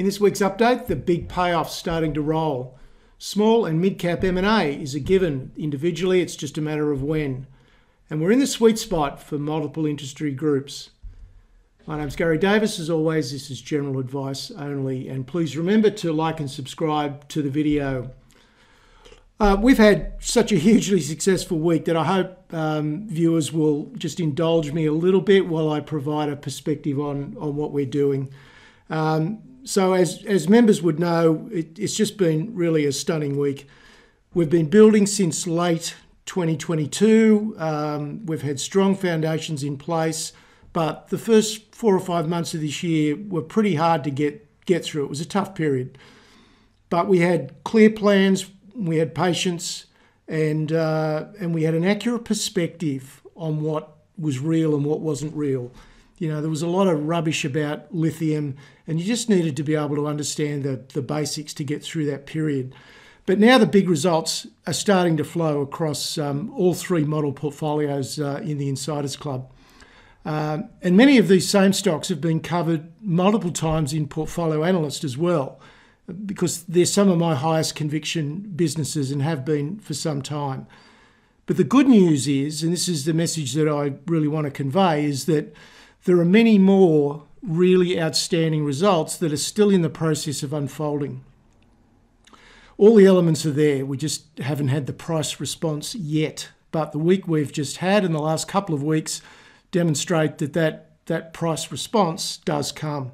In this week's update, the big payoff's starting to roll. Small and mid-cap M&A is a given. Individually, it's just a matter of when. And we're in the sweet spot for multiple industry groups. My name's Garry Davis. As always, this is general advice only. And please remember to like and subscribe to the video. Uh, we've had such a hugely successful week that I hope um, viewers will just indulge me a little bit while I provide a perspective on, on what we're doing. Um, so, as, as members would know, it, it's just been really a stunning week. We've been building since late 2022. Um, we've had strong foundations in place. But the first four or five months of this year were pretty hard to get, get through. It was a tough period. But we had clear plans, we had patience, and, uh, and we had an accurate perspective on what was real and what wasn't real. You know, there was a lot of rubbish about lithium, and you just needed to be able to understand the, the basics to get through that period. But now the big results are starting to flow across um, all three model portfolios uh, in the Insiders Club. Um, and many of these same stocks have been covered multiple times in Portfolio Analyst as well, because they're some of my highest conviction businesses and have been for some time. But the good news is, and this is the message that I really want to convey, is that there are many more really outstanding results that are still in the process of unfolding. All the elements are there, we just haven't had the price response yet. But the week we've just had in the last couple of weeks demonstrate that that, that price response does come.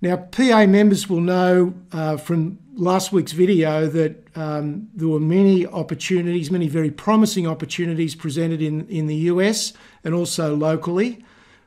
Now, PA members will know uh, from last week's video that um, there were many opportunities, many very promising opportunities presented in, in the US and also locally,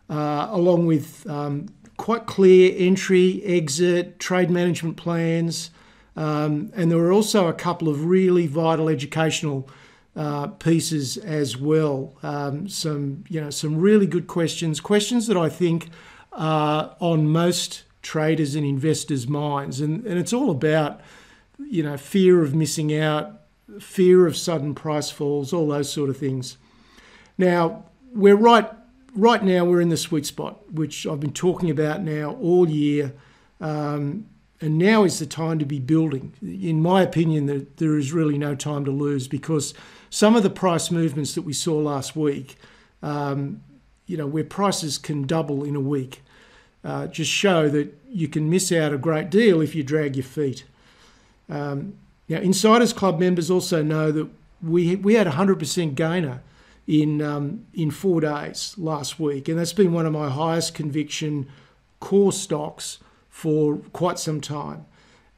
uh, along with um, quite clear entry, exit, trade management plans. Um, and there were also a couple of really vital educational uh, pieces as well. Um, some, you know, some really good questions, questions that I think are on most traders and investors' minds, and, and it's all about, you know, fear of missing out, fear of sudden price falls, all those sort of things. Now we're right. Right now, we're in the sweet spot, which I've been talking about now all year. Um, and now is the time to be building. In my opinion, there, there is really no time to lose because some of the price movements that we saw last week, um, you know, where prices can double in a week, uh, just show that you can miss out a great deal if you drag your feet. Um, now, Insiders Club members also know that we we had a hundred percent gainer in um, in four days last week, and that's been one of my highest conviction core stocks for quite some time.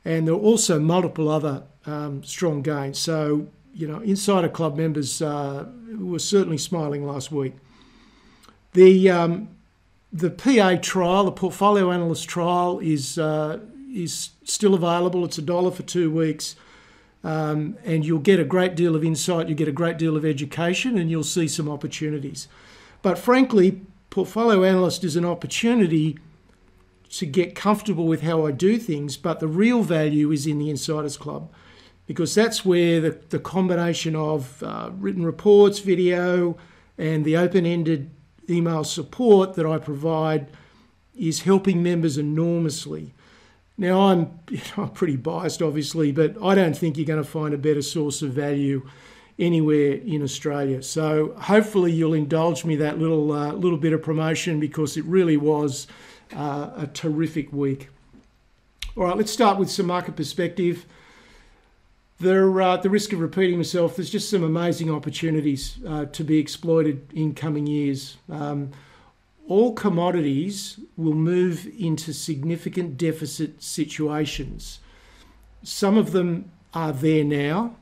And there are also multiple other um, strong gains. So you know, Insider Club members uh, were certainly smiling last week. The um, the PA trial, the portfolio analyst trial, is uh, is still available. It's a dollar for two weeks, um, and you'll get a great deal of insight. You get a great deal of education, and you'll see some opportunities. But frankly, portfolio analyst is an opportunity to get comfortable with how I do things. But the real value is in the Insiders Club because that's where the, the combination of uh, written reports, video, and the open ended email support that I provide is helping members enormously. Now, I'm, you know, pretty biased, obviously, but I don't think you're going to find a better source of value anywhere in Australia. So hopefully you'll indulge me that little uh, little bit of promotion because it really was uh, a terrific week. All right, let's start with some market perspective. There, uh, the risk of repeating myself, there's just some amazing opportunities uh, to be exploited in coming years. Um, all commodities will move into significant deficit situations. Some of them are there now.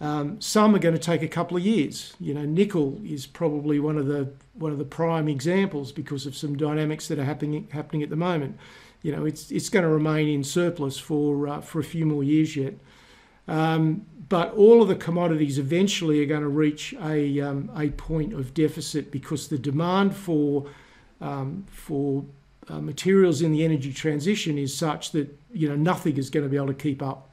Um, some are going to take a couple of years. You know, nickel is probably one of the one of the prime examples because of some dynamics that are happening happening at the moment. You know, it's it's going to remain in surplus for uh, for a few more years yet. Um, but all of the commodities eventually are going to reach a, um, a point of deficit because the demand for, um, for uh, materials in the energy transition is such that you know, nothing is going to be able to keep up.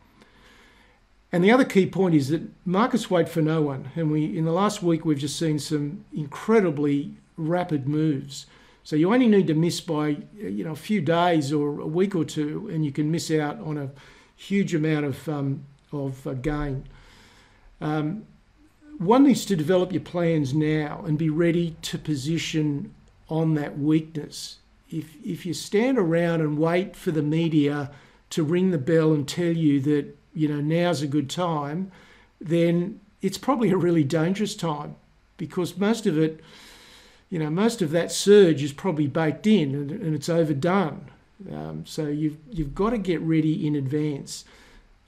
And the other key point is that markets wait for no one. And we, in the last week, we've just seen some incredibly rapid moves. So you only need to miss by you know a few days or a week or two, and you can miss out on a huge amount of um, of uh, gain. Um, one needs to develop your plans now and be ready to position on that weakness. If if you stand around and wait for the media to ring the bell and tell you that you know now's a good time, then it's probably a really dangerous time because most of it, you know, most of that surge is probably baked in and, and it's overdone. Um, so you've you've got to get ready in advance.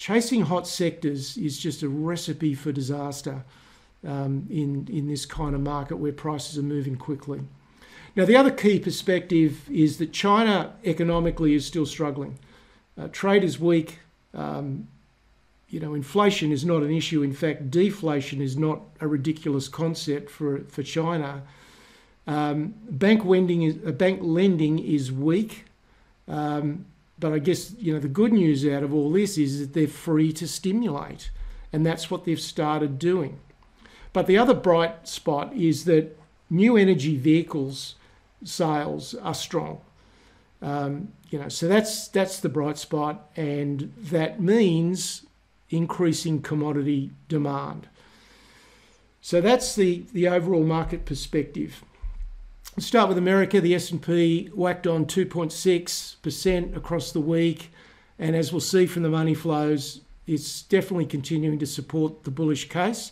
Chasing hot sectors is just a recipe for disaster um, in in this kind of market where prices are moving quickly. Now, the other key perspective is that China economically is still struggling. Uh, trade is weak. Um, you know, inflation is not an issue. In fact, deflation is not a ridiculous concept for for China. Um, bank lending is uh, bank lending is weak, um, but I guess you know the good news out of all this is that they're free to stimulate, and that's what they've started doing. But the other bright spot is that new energy vehicles sales are strong. Um, you know, so that's that's the bright spot, and that means increasing commodity demand. So that's the, the overall market perspective. Let's start with America. The S&P whacked on 2.6% across the week. And as we'll see from the money flows, it's definitely continuing to support the bullish case.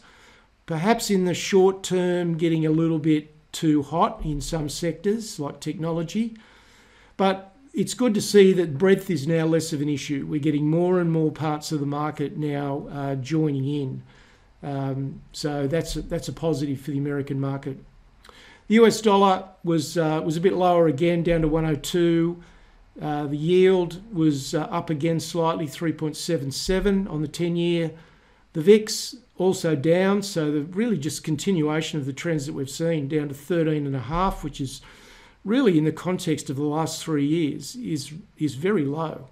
Perhaps in the short term, getting a little bit too hot in some sectors like technology. But it's good to see that breadth is now less of an issue. We're getting more and more parts of the market now uh, joining in. Um, so that's a, that's a positive for the American market. The US dollar was uh, was a bit lower again, down to 102. Uh, the yield was uh, up again slightly, 3.77 on the 10 year. The VIX also down, so the really just continuation of the trends that we've seen, down to 13.5, which is really in the context of the last three years is is very low.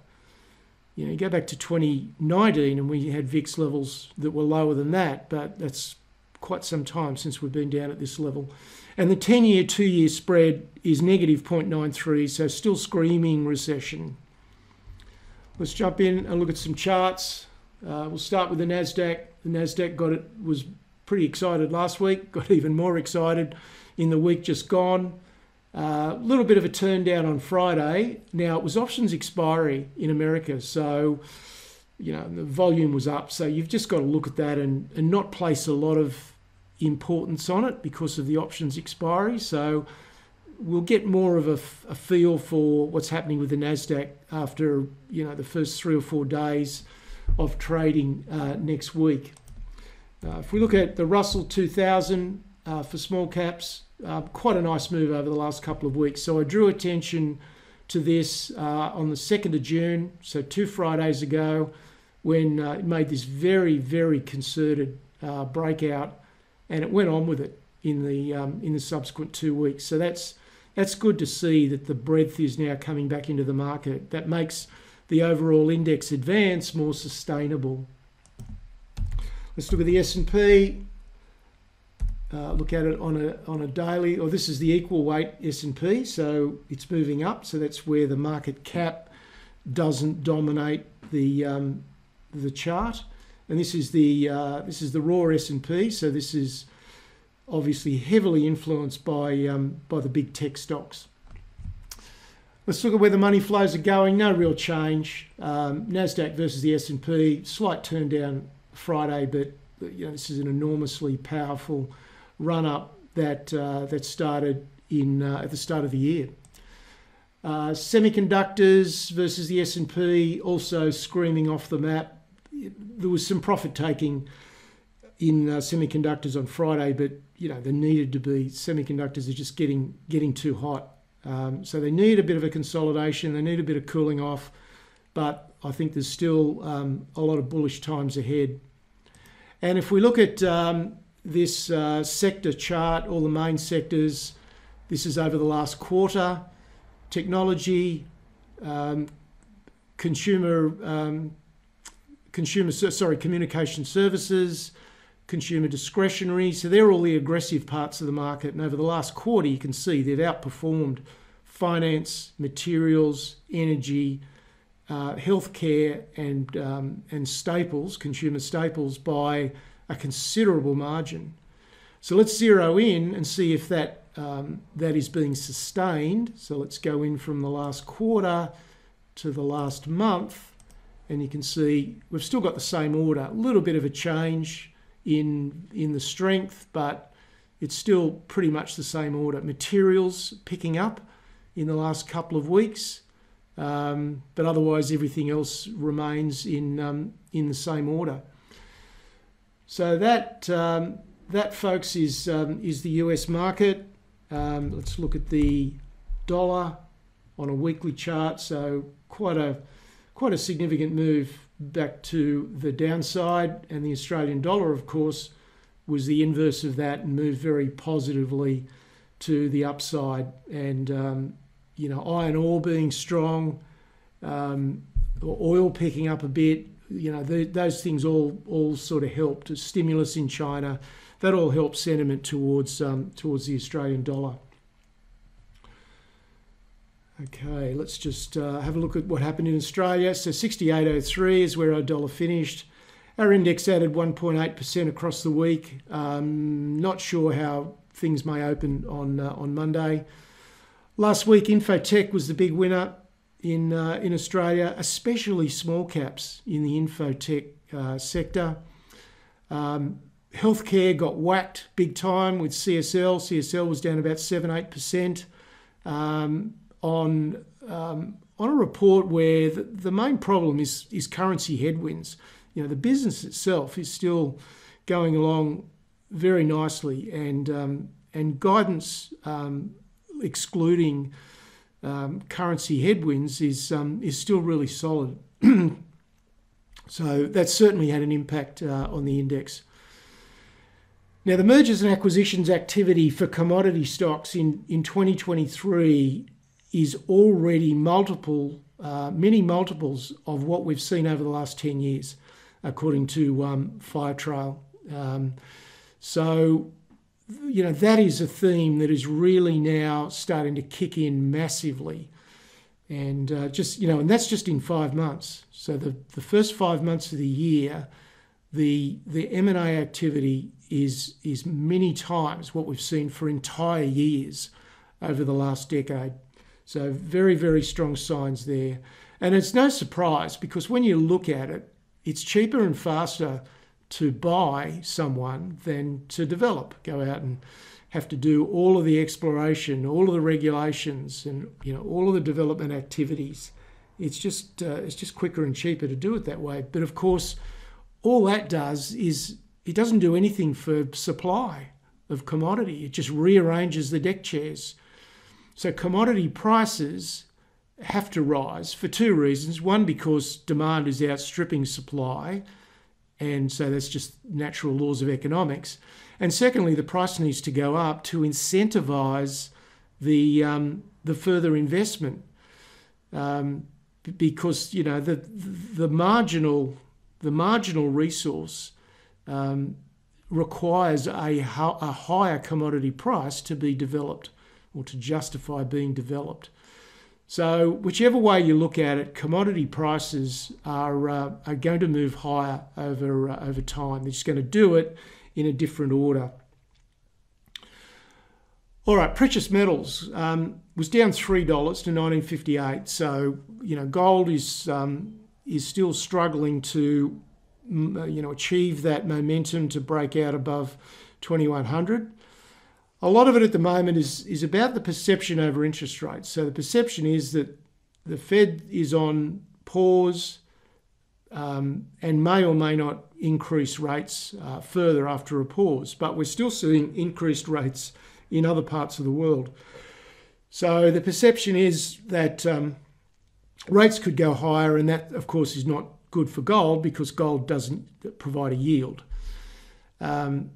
You know, you go back to 2019 and we had VIX levels that were lower than that, but that's quite some time since we've been down at this level. And the 10 year, two year spread is negative 0.93, so still screaming recession. Let's jump in and look at some charts. Uh, we'll start with the NASDAQ. The NASDAQ got it, was pretty excited last week, got even more excited in the week just gone. A uh, little bit of a turn down on Friday. Now, it was options expiry in America, so you know the volume was up. So you've just got to look at that and, and not place a lot of importance on it because of the options expiry. So we'll get more of a, a feel for what's happening with the Nasdaq after you know the first three or four days of trading uh, next week. Uh, if we look at the Russell 2000 uh, for small caps, uh, quite a nice move over the last couple of weeks. So I drew attention to this uh, on the 2nd of June, so two Fridays ago, when uh, it made this very, very concerted uh, breakout, and it went on with it in the um, in the subsequent two weeks. So that's that's good to see that the breadth is now coming back into the market. That makes the overall index advance more sustainable. Let's look at the S&P uh, look at it on a on a daily, or this is the equal weight S&P, so it's moving up. So that's where the market cap doesn't dominate the um, the chart. And this is the uh, this is the raw S&P. So this is obviously heavily influenced by um, by the big tech stocks. Let's look at where the money flows are going. No real change. Um, Nasdaq versus the S&P, slight turn down Friday, but you know this is an enormously powerful run up that uh, that started in uh, at the start of the year. Uh, semiconductors versus the S&P also screaming off the map. There was some profit taking in uh, semiconductors on Friday, but you know there needed to be semiconductors are just getting getting too hot. Um, so they need a bit of a consolidation. They need a bit of cooling off, but I think there's still um, a lot of bullish times ahead. And if we look at um, this uh, sector chart, all the main sectors. This is over the last quarter. Technology, um, consumer, um, consumer, sorry, communication services, consumer discretionary. So they're all the aggressive parts of the market. And over the last quarter, you can see they've outperformed finance, materials, energy, uh, healthcare, and um, and staples, consumer staples, by a considerable margin. So let's zero in and see if that um, that is being sustained. So let's go in from the last quarter to the last month, and you can see we've still got the same order. A little bit of a change in in the strength, but it's still pretty much the same order. Materials picking up in the last couple of weeks, um, but otherwise everything else remains in um, in the same order. So that um, that, folks, is um, is the US market. Um, let's look at the dollar on a weekly chart. So quite a quite a significant move back to the downside, and the Australian dollar, of course, was the inverse of that and moved very positively to the upside. And um, you know, iron ore being strong, um, oil picking up a bit. You know, the, those things all all sort of helped. Stimulus in China, that all helped sentiment towards um, towards the Australian dollar. Okay, let's just uh, have a look at what happened in Australia. So 68.03 is where our dollar finished. Our index added 1.8% across the week. Um, not sure how things may open on uh, on Monday. Last week, Infotech was the big winner in uh, in Australia, especially small caps in the infotech uh, sector. Um, healthcare got whacked big time with CSL. CSL was down about seven eight percent. Um, on um, on a report where the, the main problem is is currency headwinds. You know, the business itself is still going along very nicely, and um, and guidance um, excluding um, currency headwinds is um, is still really solid. so that certainly had an impact uh, on the index. Now, the mergers and acquisitions activity for commodity stocks in, in 2023 is already multiple, uh, many multiples of what we've seen over the last 10 years, according to um, Firetrail. Um, so, you know, that is a theme that is really now starting to kick in massively. And uh, just, you know, and that's just in five months. So the, the first five months of the year, the the M&A activity is is many times what we've seen for entire years over the last decade. So, very, very strong signs there. And it's no surprise because when you look at it, it's cheaper and faster to buy someone than to develop. Go out and have to do all of the exploration, all of the regulations, and you know all of the development activities. It's just uh, it's just quicker and cheaper to do it that way. But of course, all that does is it doesn't do anything for supply of commodity. It just rearranges the deck chairs so commodity prices have to rise for two reasons. One, because demand is outstripping supply, and so that's just natural laws of economics. And secondly, the price needs to go up to incentivize the um, the further investment, um, because you know the the marginal the marginal resource um, requires a, a higher commodity price to be developed or to justify being developed. So, whichever way you look at it, commodity prices are, uh, are going to move higher over, uh, over time. They're just going to do it in a different order. All right, precious metals um, was down three dollars to 1958. So you know, gold is um, is still struggling to you know achieve that momentum to break out above 2100 a lot of it at the moment is is about the perception over interest rates. So the perception is that the Fed is on pause um, and may or may not increase rates uh, further after a pause, but we're still seeing increased rates in other parts of the world. So the perception is that um, rates could go higher, and that, of course, is not good for gold because gold doesn't provide a yield. Um,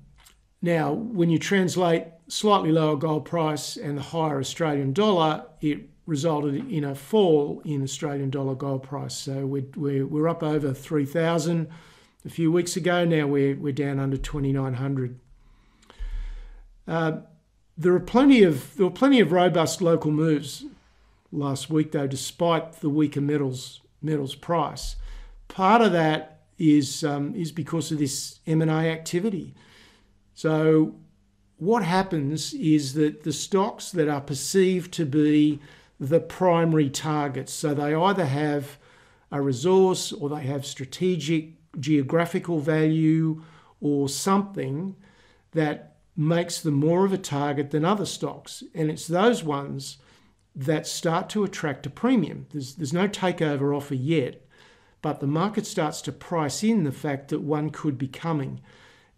now, when you translate slightly lower gold price and the higher Australian dollar, it resulted in a fall in Australian dollar gold price. So we're, we're, we're up over 3,000 a few weeks ago. Now we're, we're down under 2,900. Uh, there are plenty of there were plenty of robust local moves last week, though, despite the weaker metals metals price. Part of that is um, is because of this M and A activity. So what happens is that the stocks that are perceived to be the primary targets, so they either have a resource or they have strategic geographical value or something that makes them more of a target than other stocks. And it's those ones that start to attract a premium. There's, there's no takeover offer yet, but the market starts to price in the fact that one could be coming.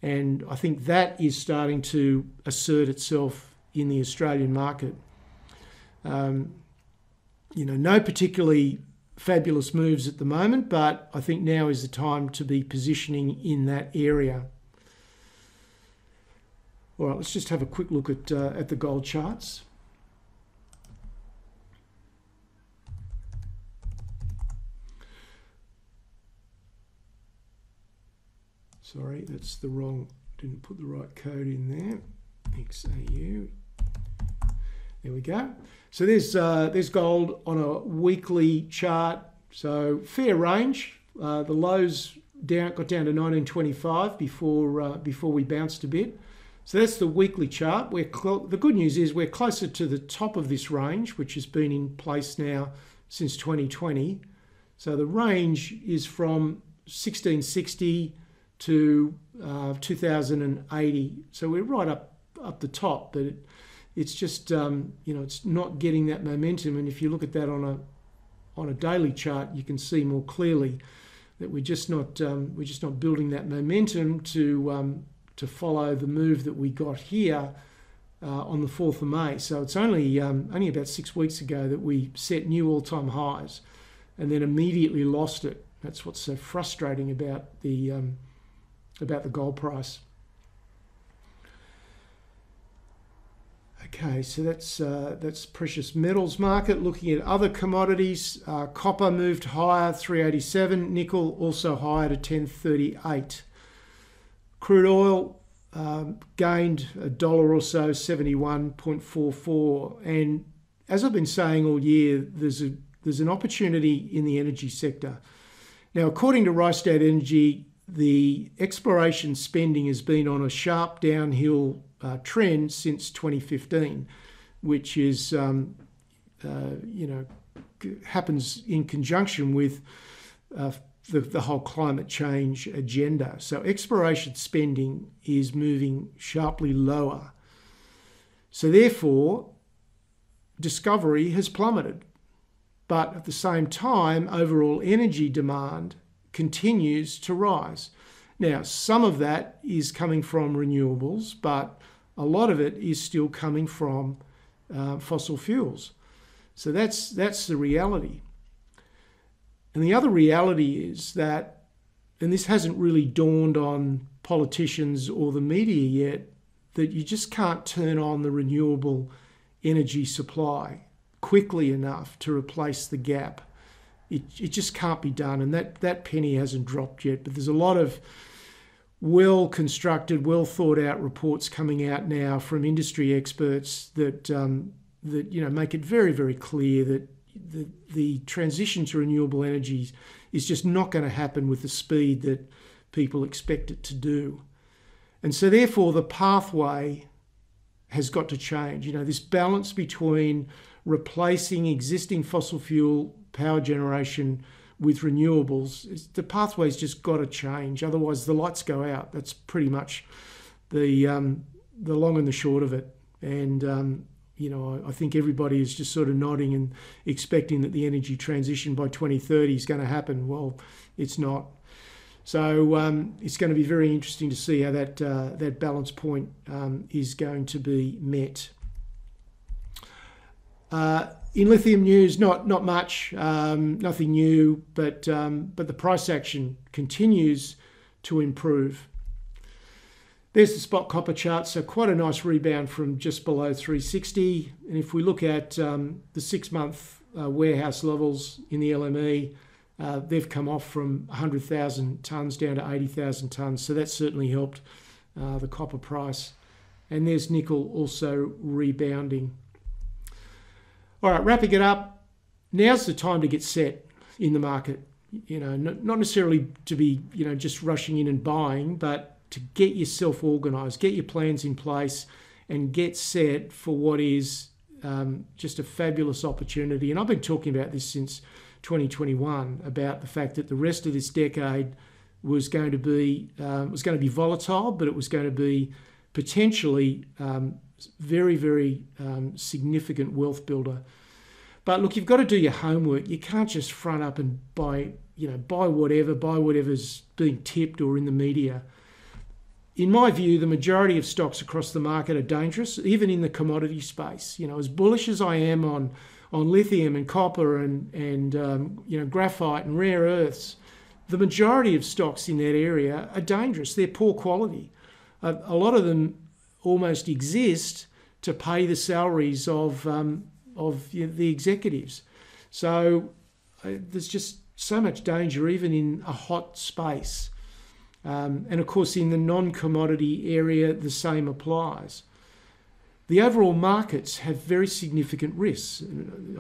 And I think that is starting to assert itself in the Australian market. Um, you know, no particularly fabulous moves at the moment, but I think now is the time to be positioning in that area. All right, let's just have a quick look at, uh, at the gold charts. Sorry, that's the wrong, didn't put the right code in there. XAU. There we go. So there's uh, there's gold on a weekly chart. So fair range. Uh, the lows down got down to 1925 before uh, before we bounced a bit. So that's the weekly chart. We're the good news is we're closer to the top of this range, which has been in place now since 2020. So the range is from 1660 to uh, 2080. So we're right up up the top, but it, it's just um, you know it's not getting that momentum. And if you look at that on a on a daily chart, you can see more clearly that we're just not um, we're just not building that momentum to um, to follow the move that we got here uh, on the 4th of May. So it's only um, only about six weeks ago that we set new all-time highs, and then immediately lost it. That's what's so frustrating about the um, about the gold price. Okay, so that's uh, that's precious metals market. Looking at other commodities, uh, copper moved higher, 387. Nickel also higher to 1038. Crude oil um, gained a dollar or so, 71.44. And as I've been saying all year, there's a there's an opportunity in the energy sector. Now, according to Rystad Energy, the exploration spending has been on a sharp downhill uh, trend since 2015, which is, um, uh, you know, happens in conjunction with uh, the, the whole climate change agenda. So exploration spending is moving sharply lower. So therefore, discovery has plummeted. But at the same time, overall energy demand continues to rise. Now, some of that is coming from renewables, but a lot of it is still coming from uh, fossil fuels. So that's that's the reality. And the other reality is that, and this hasn't really dawned on politicians or the media yet, that you just can't turn on the renewable energy supply quickly enough to replace the gap. It, it just can't be done, and that, that penny hasn't dropped yet. But there's a lot of well constructed, well thought out reports coming out now from industry experts that um, that you know make it very very clear that the the transition to renewable energies is just not going to happen with the speed that people expect it to do, and so therefore the pathway has got to change. You know this balance between replacing existing fossil fuel power generation with renewables, the pathway's just got to change. Otherwise, the lights go out. That's pretty much the um, the long and the short of it. And um, you know, I think everybody is just sort of nodding and expecting that the energy transition by 2030 is going to happen. Well, it's not. So um, it's going to be very interesting to see how that uh, that balance point um, is going to be met. Uh, in lithium news, not not much, um, nothing new, but um, but the price action continues to improve. There's the spot copper chart, so quite a nice rebound from just below 360. And if we look at um, the six-month uh, warehouse levels in the LME, uh, they've come off from 100,000 tonnes down to 80,000 tonnes, so that certainly helped uh, the copper price. And there's nickel also rebounding. All right, wrapping it up, now's the time to get set in the market. You know, not necessarily to be, you know, just rushing in and buying, but to get yourself organised, get your plans in place, and get set for what is um, just a fabulous opportunity. And I've been talking about this since 2021 about the fact that the rest of this decade was going to be um, was going to be volatile, but it was going to be potentially um, very very um, significant wealth builder. But look, you've got to do your homework. You can't just front up and buy you know buy whatever, buy whatever's being tipped or in the media. In my view, the majority of stocks across the market are dangerous, even in the commodity space. You know, as bullish as I am on on lithium and copper and and um, you know graphite and rare earths, the majority of stocks in that area are dangerous. They're poor quality. A, a lot of them almost exist to pay the salaries of um, of you know, the executives. So uh, there's just so much danger, even in a hot space. Um, and of course, in the non commodity area, the same applies. The overall markets have very significant risks.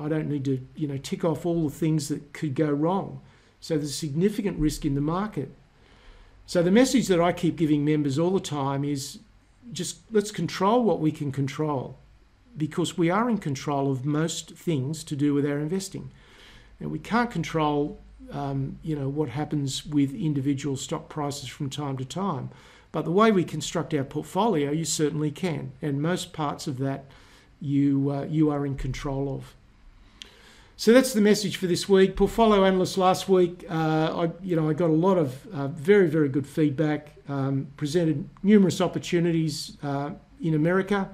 I don't need to, you know, tick off all the things that could go wrong. So there's significant risk in the market. So the message that I keep giving members all the time is just let's control what we can control because we are in control of most things to do with our investing. And we can't control um, you know what happens with individual stock prices from time to time. But the way we construct our portfolio, you certainly can, and most parts of that you uh, you are in control of. So that's the message for this week. Portfolio analyst last week, uh, I you know I got a lot of uh, very very good feedback. Um, presented numerous opportunities uh, in America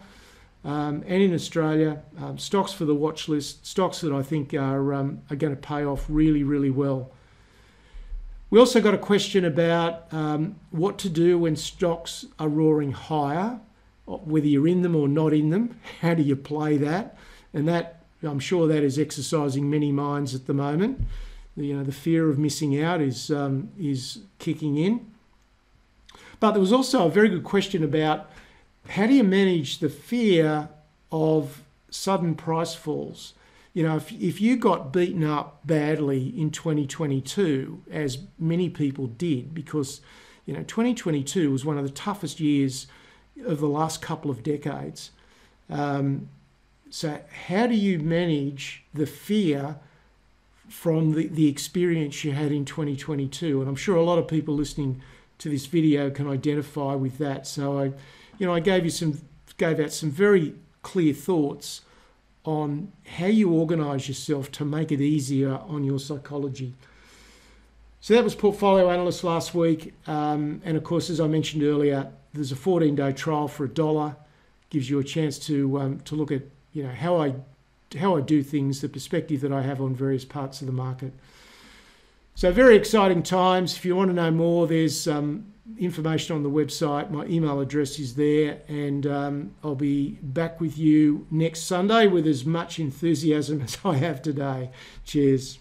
um, and in Australia. Um, stocks for the watch list, stocks that I think are um, are going to pay off really really well. We also got a question about um, what to do when stocks are roaring higher, whether you're in them or not in them. How do you play that? And that I'm sure that is exercising many minds at the moment. You know, the fear of missing out is um, is kicking in. But there was also a very good question about how do you manage the fear of sudden price falls? You know, if, if you got beaten up badly in 2022, as many people did, because, you know, 2022 was one of the toughest years of the last couple of decades. Um, so, how do you manage the fear from the, the experience you had in 2022? And I'm sure a lot of people listening to this video can identify with that. So, I, you know, I gave you some, gave out some very clear thoughts on how you organize yourself to make it easier on your psychology. So that was Portfolio Analyst last week. Um, and of course, as I mentioned earlier, there's a 14 day trial for a dollar. Gives you a chance to, um, to look at you know how I how I do things, the perspective that I have on various parts of the market. So very exciting times. If you want to know more, there's um, information on the website. My email address is there, and um, I'll be back with you next Sunday with as much enthusiasm as I have today. Cheers.